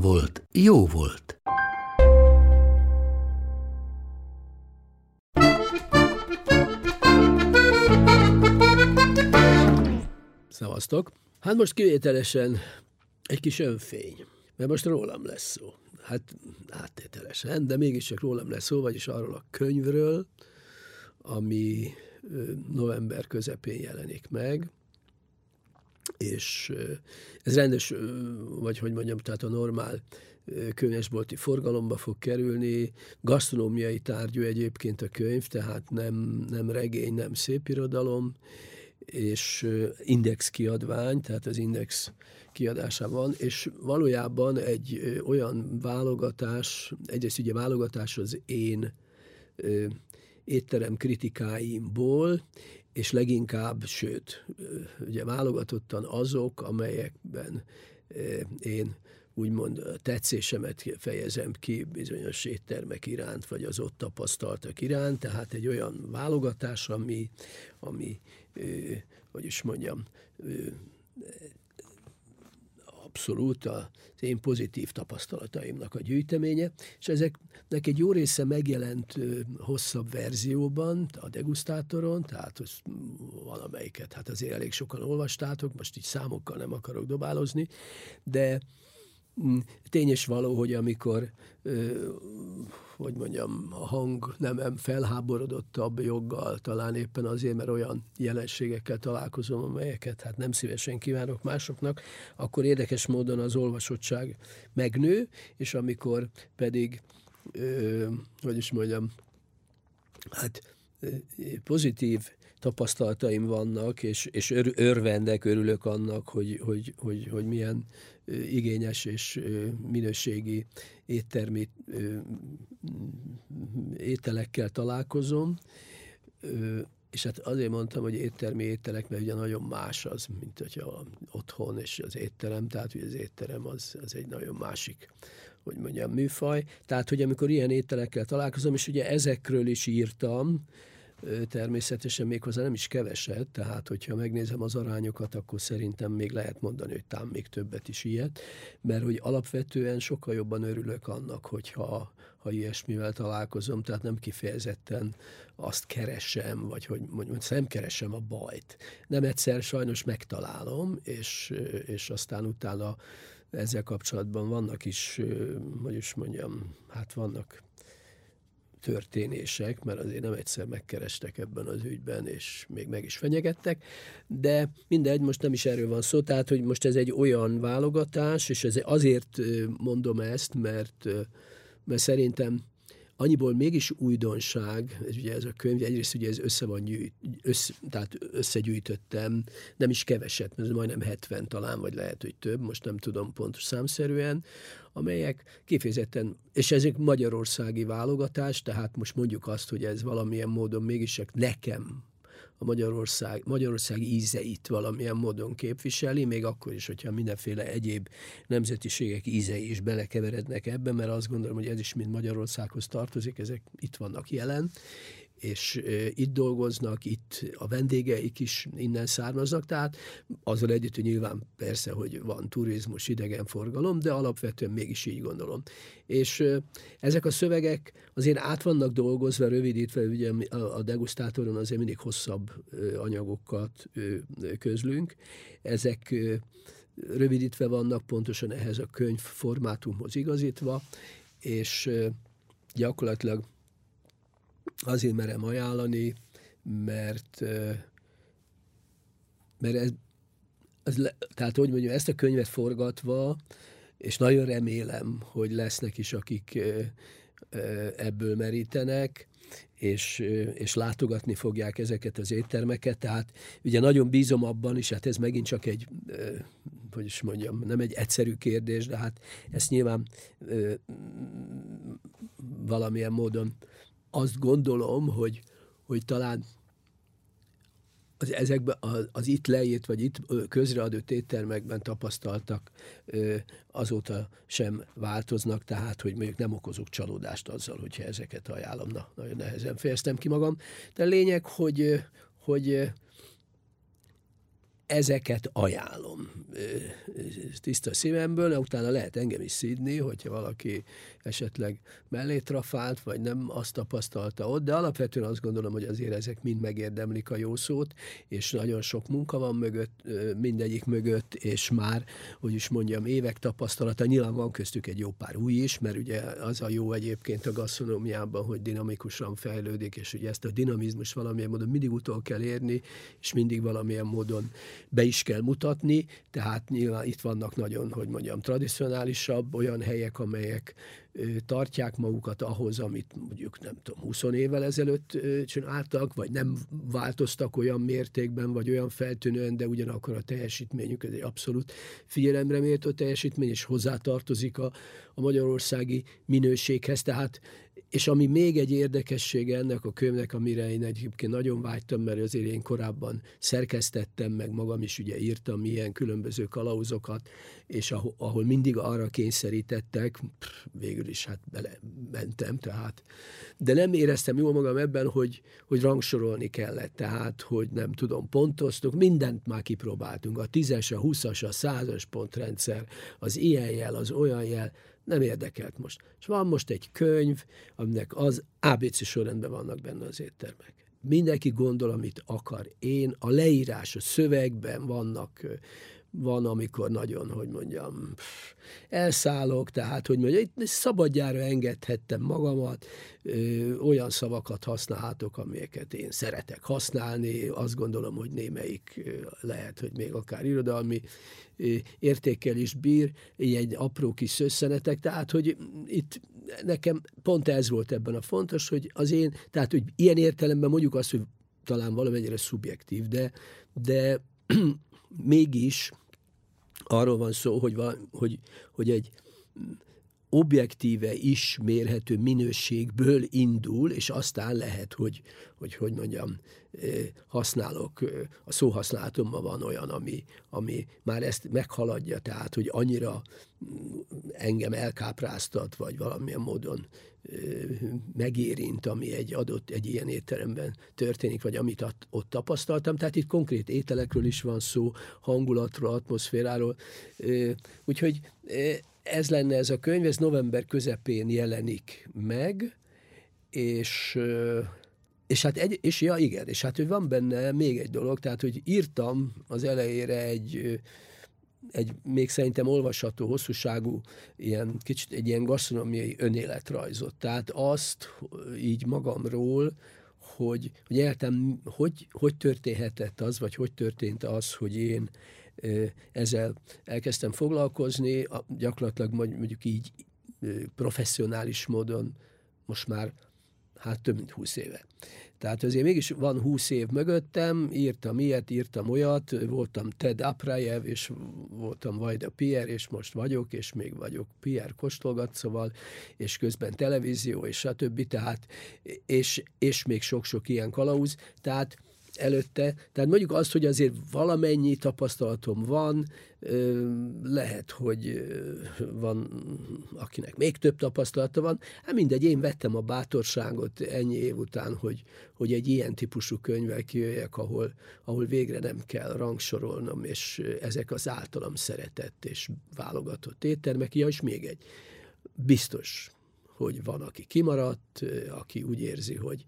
volt, jó volt. Szevasztok! Hát most kivételesen egy kis önfény, mert most rólam lesz szó. Hát áttételesen, de mégiscsak rólam lesz szó, vagyis arról a könyvről, ami november közepén jelenik meg, és ez rendes, vagy hogy mondjam, tehát a normál könyvesbolti forgalomba fog kerülni, gasztronómiai tárgyú egyébként a könyv, tehát nem, nem regény, nem szépirodalom, és index kiadvány, tehát az index kiadásában, és valójában egy olyan válogatás, egyrészt ugye válogatás az én étterem kritikáimból, és leginkább, sőt, ugye válogatottan azok, amelyekben én úgymond tetszésemet fejezem ki bizonyos éttermek iránt, vagy az ott tapasztaltak iránt, tehát egy olyan válogatás, ami, ami hogy is mondjam, abszolút az én pozitív tapasztalataimnak a gyűjteménye, és ezeknek egy jó része megjelent hosszabb verzióban, a degustátoron, tehát valamelyiket, hát azért elég sokan olvastátok, most így számokkal nem akarok dobálozni, de mm, tényes való, hogy amikor hogy mondjam, a hang nemem felháborodottabb joggal, talán éppen azért, mert olyan jelenségekkel találkozom, amelyeket hát nem szívesen kívánok másoknak, akkor érdekes módon az olvasottság megnő, és amikor pedig, hogy is mondjam, hát pozitív tapasztalataim vannak, és, és ör, örvendek, örülök annak, hogy, hogy, hogy, hogy milyen igényes és minőségi éttermi ételekkel találkozom, és hát azért mondtam, hogy éttermi ételek, mert ugye nagyon más az, mint hogyha otthon és az étterem, tehát hogy az étterem az, az egy nagyon másik hogy mondjam, műfaj. Tehát, hogy amikor ilyen ételekkel találkozom, és ugye ezekről is írtam, természetesen méghozzá nem is keveset, tehát hogyha megnézem az arányokat, akkor szerintem még lehet mondani, hogy tám még többet is ilyet, mert hogy alapvetően sokkal jobban örülök annak, hogyha ha ilyesmivel találkozom, tehát nem kifejezetten azt keresem, vagy hogy mondjam, nem keresem a bajt. Nem egyszer sajnos megtalálom, és, és aztán utána ezzel kapcsolatban vannak is, hogy is mondjam, hát vannak történések, mert azért nem egyszer megkerestek ebben az ügyben, és még meg is fenyegettek, de mindegy, most nem is erről van szó, tehát, hogy most ez egy olyan válogatás, és ez azért mondom ezt, mert, mert szerintem annyiból mégis újdonság, ez ugye ez a könyv, egyrészt ugye ez össze van gyűjt, össze, tehát összegyűjtöttem, nem is keveset, mert majdnem 70 talán, vagy lehet, hogy több, most nem tudom pontos számszerűen, amelyek kifejezetten, és ezek magyarországi válogatás, tehát most mondjuk azt, hogy ez valamilyen módon mégis nekem a Magyarország, Magyarország ízeit valamilyen módon képviseli, még akkor is, hogyha mindenféle egyéb nemzetiségek ízei is belekeverednek ebbe, mert azt gondolom, hogy ez is mind Magyarországhoz tartozik, ezek itt vannak jelen, és itt dolgoznak, itt a vendégeik is innen származnak, tehát azzal együtt, hogy nyilván persze, hogy van turizmus, idegenforgalom, de alapvetően mégis így gondolom. És ezek a szövegek azért át vannak dolgozva, rövidítve, ugye a degustátoron azért mindig hosszabb anyagokat közlünk. Ezek rövidítve vannak pontosan ehhez a könyv formátumhoz igazítva, és gyakorlatilag azért merem ajánlani, mert, mert ez, ez le, tehát hogy mondjam, ezt a könyvet forgatva, és nagyon remélem, hogy lesznek is, akik ebből merítenek, és, és látogatni fogják ezeket az éttermeket, tehát ugye nagyon bízom abban, és hát ez megint csak egy, hogy is mondjam, nem egy egyszerű kérdés, de hát ezt nyilván valamilyen módon azt gondolom, hogy, hogy talán az, ezekben az, az itt leírt, vagy itt közreadott éttermekben tapasztaltak azóta sem változnak, tehát, hogy mondjuk nem okozok csalódást azzal, hogyha ezeket ajánlom. Na, nagyon nehezen fejeztem ki magam. De a lényeg, hogy, hogy ezeket ajánlom. Tiszta szívemből, utána lehet engem is szídni, hogyha valaki esetleg mellé trafált, vagy nem azt tapasztalta ott, de alapvetően azt gondolom, hogy azért ezek mind megérdemlik a jó szót, és nagyon sok munka van mögött, mindegyik mögött, és már, hogy is mondjam, évek tapasztalata, nyilván van köztük egy jó pár új is, mert ugye az a jó egyébként a gasztronómiában, hogy dinamikusan fejlődik, és ugye ezt a dinamizmus valamilyen módon mindig utol kell érni, és mindig valamilyen módon be is kell mutatni, tehát nyilván itt vannak nagyon, hogy mondjam, tradicionálisabb olyan helyek, amelyek tartják magukat ahhoz, amit mondjuk nem tudom, 20 évvel ezelőtt csináltak, vagy nem változtak olyan mértékben, vagy olyan feltűnően, de ugyanakkor a teljesítményük ez egy abszolút figyelemre méltó teljesítmény, és hozzátartozik a, a magyarországi minőséghez, tehát és ami még egy érdekessége ennek a könyvnek, amire én egyébként nagyon vágytam, mert azért én korábban szerkesztettem, meg magam is ugye írtam ilyen különböző kalauzokat, és ahol, ahol mindig arra kényszerítettek, végül is hát belementem, tehát, de nem éreztem jól magam ebben, hogy, hogy rangsorolni kellett, tehát, hogy nem tudom, pontoztuk, mindent már kipróbáltunk, a tízes, a húszas, a százas pontrendszer, az ilyen jel, az olyan jel, nem érdekelt most. És van most egy könyv, aminek az ABC sorrendben vannak benne az éttermek. Mindenki gondol, amit akar. Én a leírás, a szövegben vannak van, amikor nagyon, hogy mondjam, elszállok, tehát, hogy mondjam, itt szabadjára engedhettem magamat, ö, olyan szavakat használhatok, amelyeket én szeretek használni, azt gondolom, hogy némelyik lehet, hogy még akár irodalmi értékkel is bír, egy apró kis összenetek, tehát, hogy itt nekem pont ez volt ebben a fontos, hogy az én, tehát, hogy ilyen értelemben mondjuk azt, hogy talán valamennyire szubjektív, de, de mégis arról van szó, hogy, van, hogy, hogy egy objektíve is mérhető minőségből indul, és aztán lehet, hogy, hogy, hogy mondjam, használok, a szóhasználatomban van olyan, ami, ami már ezt meghaladja, tehát, hogy annyira mm, engem elkápráztat, vagy valamilyen módon megérint, ami egy adott, egy ilyen étteremben történik, vagy amit ott tapasztaltam. Tehát itt konkrét ételekről is van szó, hangulatról, atmoszféráról. Úgyhogy ez lenne ez a könyv, ez november közepén jelenik meg, és és hát egy, és ja igen, és hát hogy van benne még egy dolog, tehát hogy írtam az elejére egy egy még szerintem olvasható, hosszúságú, ilyen, kicsit egy ilyen gasztronómiai önéletrajzot. Tehát azt így magamról, hogy, hogy éltem, hogy, hogy történhetett az, vagy hogy történt az, hogy én ezzel elkezdtem foglalkozni, gyakorlatilag mondjuk így professzionális módon most már hát több mint húsz éve. Tehát azért mégis van húsz év mögöttem, írtam ilyet, írtam olyat, voltam Ted Aprajev, és voltam Vajda Pierre, és most vagyok, és még vagyok Pierre kóstolgat, szóval, és közben televízió, és stb. Tehát, és, és még sok-sok ilyen kalauz. Tehát előtte. Tehát mondjuk azt, hogy azért valamennyi tapasztalatom van, lehet, hogy van, akinek még több tapasztalata van. Hát mindegy, én vettem a bátorságot ennyi év után, hogy, hogy egy ilyen típusú könyvvel kijöjjek, ahol, ahol végre nem kell rangsorolnom, és ezek az általam szeretett és válogatott éttermek. Ja, és még egy, biztos, hogy van, aki kimaradt, aki úgy érzi, hogy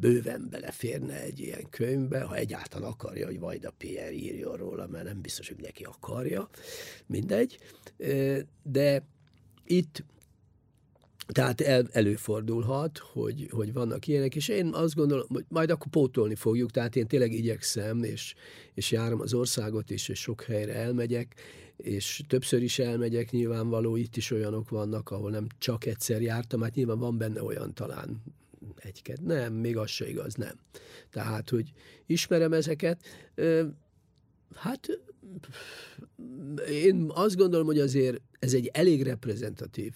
bőven beleférne egy ilyen könyvbe, ha egyáltalán akarja, hogy Vajda Pierre írjon róla, mert nem biztos, hogy neki akarja, mindegy. De itt tehát el, előfordulhat, hogy, hogy vannak ilyenek, és én azt gondolom, hogy majd akkor pótolni fogjuk, tehát én tényleg igyekszem, és, és járom az országot is, és sok helyre elmegyek, és többször is elmegyek, nyilvánvaló, itt is olyanok vannak, ahol nem csak egyszer jártam, hát nyilván van benne olyan talán egy Nem, még az se igaz, nem. Tehát, hogy ismerem ezeket, hát én azt gondolom, hogy azért ez egy elég reprezentatív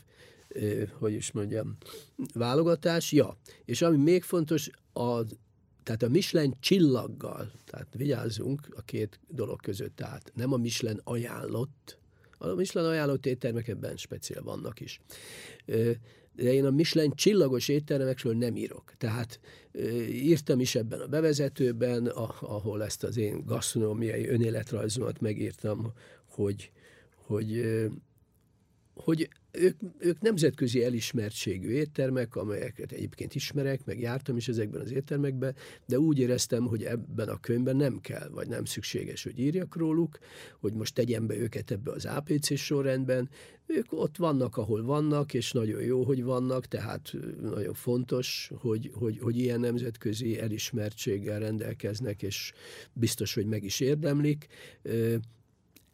hogy is mondjam, válogatás, ja. És ami még fontos, a, tehát a Michelin csillaggal, tehát vigyázzunk a két dolog között, tehát nem a Michelin ajánlott, a Michelin ajánlott éttermekben speciál vannak is. De én a Michelin csillagos éttermekről nem írok. Tehát írtam is ebben a bevezetőben, ahol ezt az én gasztronómiai önéletrajzomat megírtam, hogy, hogy, hogy ők, ők nemzetközi elismertségű éttermek, amelyeket egyébként ismerek, meg jártam is ezekben az éttermekben, de úgy éreztem, hogy ebben a könyvben nem kell, vagy nem szükséges, hogy írjak róluk, hogy most tegyem be őket ebbe az APC sorrendben. Ők ott vannak, ahol vannak, és nagyon jó, hogy vannak, tehát nagyon fontos, hogy, hogy, hogy ilyen nemzetközi elismertséggel rendelkeznek, és biztos, hogy meg is érdemlik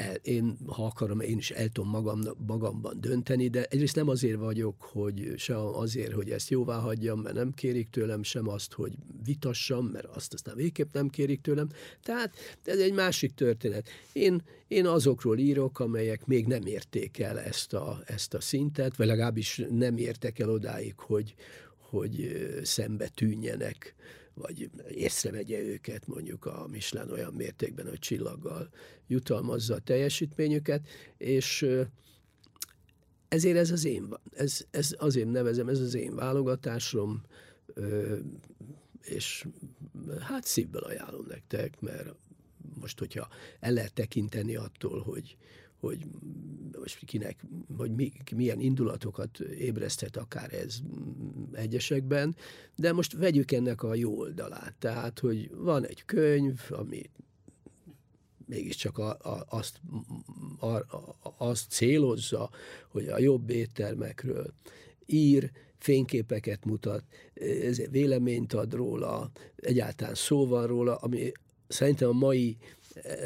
el, én, ha akarom, én is el tudom magam, magamban dönteni, de egyrészt nem azért vagyok, hogy sem azért, hogy ezt jóvá hagyjam, mert nem kérik tőlem, sem azt, hogy vitassam, mert azt aztán végképp nem kérik tőlem. Tehát ez egy másik történet. Én, én azokról írok, amelyek még nem érték el ezt a, ezt a szintet, vagy legalábbis nem értek el odáig, hogy, hogy szembe tűnjenek vagy észrevegye őket mondjuk a Michelin olyan mértékben, hogy csillaggal jutalmazza a teljesítményüket, és ezért ez az én, ez, ez azért nevezem, ez az én válogatásom, és hát szívből ajánlom nektek, mert most, hogyha el lehet tekinteni attól, hogy, hogy most kinek, hogy mi, milyen indulatokat ébreszthet akár ez egyesekben, de most vegyük ennek a jó oldalát. Tehát, hogy van egy könyv, ami mégiscsak a, a, azt, a, a, azt célozza, hogy a jobb éttermekről ír, fényképeket mutat, véleményt ad róla, egyáltalán szó van róla, ami szerintem a mai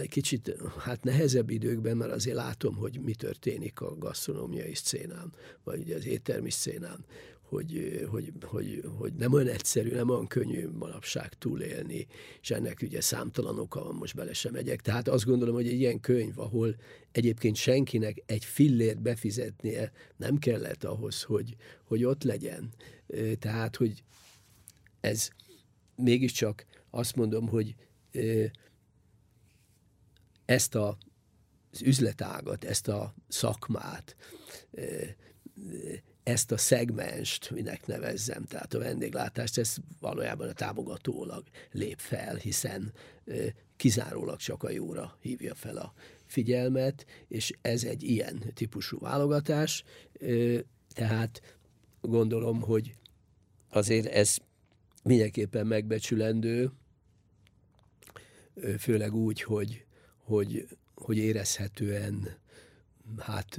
kicsit hát nehezebb időkben, mert azért látom, hogy mi történik a gasztronómiai szcénán, vagy az éttermi szcénán, hogy, hogy, hogy, hogy nem olyan egyszerű, nem olyan könnyű manapság túlélni, és ennek ugye számtalan oka van, most bele sem megyek. Tehát azt gondolom, hogy egy ilyen könyv, ahol egyébként senkinek egy fillért befizetnie nem kellett ahhoz, hogy, hogy ott legyen. Tehát, hogy ez mégiscsak azt mondom, hogy ezt a, az üzletágat, ezt a szakmát, ezt a szegmenst, minek nevezzem, tehát a vendéglátást, ez valójában a támogatólag lép fel, hiszen kizárólag csak a jóra hívja fel a figyelmet, és ez egy ilyen típusú válogatás, tehát gondolom, hogy azért ez mindenképpen megbecsülendő, főleg úgy, hogy hogy, hogy érezhetően hát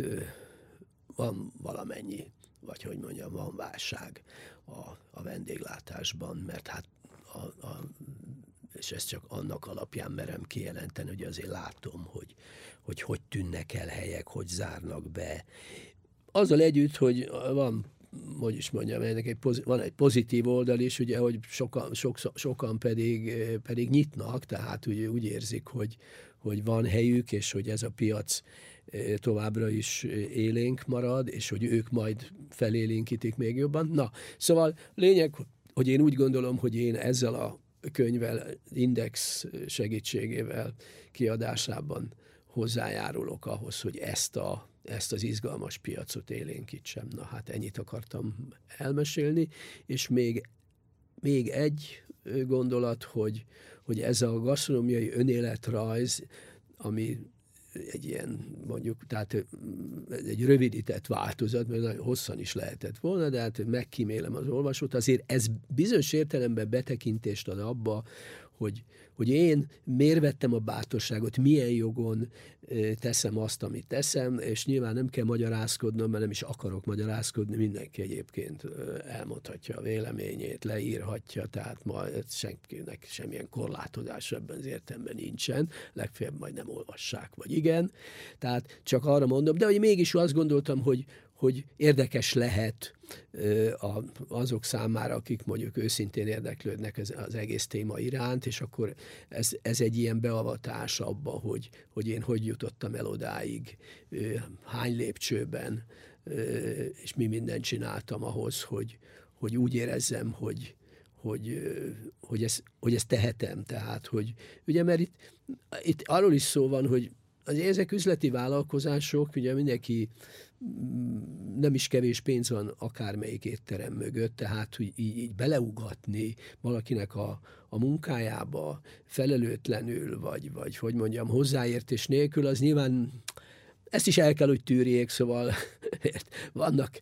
van valamennyi, vagy hogy mondjam, van válság a, a vendéglátásban, mert hát a, a, és ezt csak annak alapján merem kijelenteni, hogy azért látom, hogy hogy, hogy tűnnek el helyek, hogy zárnak be. Azzal együtt, hogy van hogy is mondjam, ennek egy pozitív, van egy pozitív oldal is, ugye, hogy sokan, sok, sokan pedig, pedig nyitnak, tehát ugye úgy érzik, hogy, hogy van helyük, és hogy ez a piac továbbra is élénk marad, és hogy ők majd felélénkítik még jobban. Na, szóval lényeg, hogy én úgy gondolom, hogy én ezzel a könyvvel, index segítségével kiadásában hozzájárulok ahhoz, hogy ezt, a, ezt az izgalmas piacot élénkítsem. Na hát ennyit akartam elmesélni, és még, még egy gondolat, hogy, hogy ez a gasztronómiai önéletrajz, ami egy ilyen mondjuk, tehát egy rövidített változat, mert nagyon hosszan is lehetett volna, de hát megkímélem az olvasót, azért ez bizonyos értelemben betekintést ad abba, hogy, hogy én miért vettem a bátorságot, milyen jogon teszem azt, amit teszem, és nyilván nem kell magyarázkodnom, mert nem is akarok magyarázkodni, mindenki egyébként elmondhatja a véleményét, leírhatja, tehát ma senkinek semmilyen korlátozás ebben az értelemben nincsen, legfeljebb majd nem olvassák, vagy igen. Tehát csak arra mondom, de hogy mégis azt gondoltam, hogy, hogy érdekes lehet azok számára, akik mondjuk őszintén érdeklődnek az, egész téma iránt, és akkor ez, ez egy ilyen beavatás abba, hogy, hogy én hogy jutottam el odáig, hány lépcsőben, és mi mindent csináltam ahhoz, hogy, hogy úgy érezzem, hogy, hogy, hogy, ezt, hogy ezt tehetem. Tehát, hogy ugye, mert itt, itt arról is szó van, hogy az ezek üzleti vállalkozások, ugye mindenki mm, nem is kevés pénz van akármelyik étterem mögött, tehát hogy így, így beleugatni valakinek a, a munkájába felelőtlenül, vagy, vagy hogy mondjam, hozzáértés nélkül, az nyilván ezt is el kell, hogy tűrjék, szóval vannak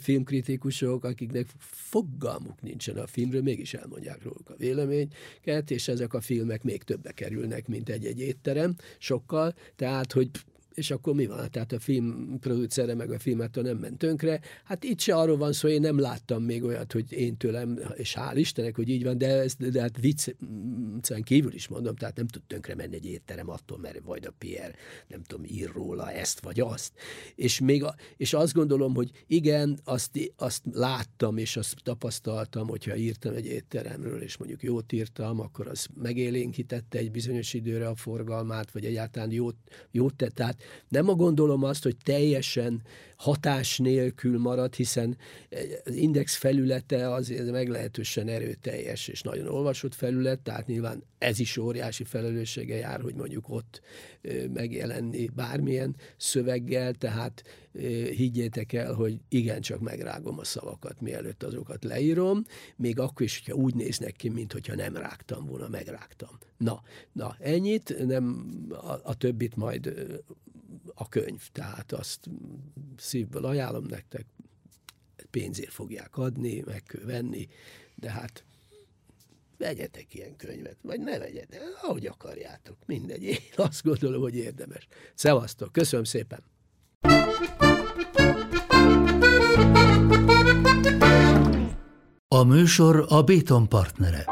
filmkritikusok, akiknek fogalmuk nincsen a filmről, mégis elmondják róluk a véleményeket, és ezek a filmek még többe kerülnek, mint egy-egy étterem, sokkal, tehát, hogy és akkor mi van? Tehát a film producere meg a filmet nem ment tönkre. Hát itt se arról van szó, én nem láttam még olyat, hogy én tőlem, és hál' Istennek, hogy így van, de, ez, de hát viccen kívül is mondom, tehát nem tud tönkre menni egy étterem attól, mert vagy a Pierre, nem tudom, ír róla ezt vagy azt. És, még a, és azt gondolom, hogy igen, azt, azt láttam, és azt tapasztaltam, hogyha írtam egy étteremről, és mondjuk jót írtam, akkor az megélénkítette egy bizonyos időre a forgalmát, vagy egyáltalán jót, jót tett. Nem a gondolom azt, hogy teljesen hatás nélkül marad, hiszen az index felülete az meglehetősen erőteljes és nagyon olvasott felület, tehát nyilván ez is óriási felelőssége jár, hogy mondjuk ott megjelenni bármilyen szöveggel, tehát higgyétek el, hogy igencsak megrágom a szavakat, mielőtt azokat leírom, még akkor is, hogyha úgy néznek ki, mint hogyha nem rágtam volna, megrágtam. Na, na ennyit, nem a, a többit majd a könyv, tehát azt szívből ajánlom nektek, pénzért fogják adni, meg kell venni, de hát vegyetek ilyen könyvet, vagy ne vegyetek, ahogy akarjátok, mindegy. Én azt gondolom, hogy érdemes. Szevasztok, köszönöm szépen! A műsor a Béton partnere.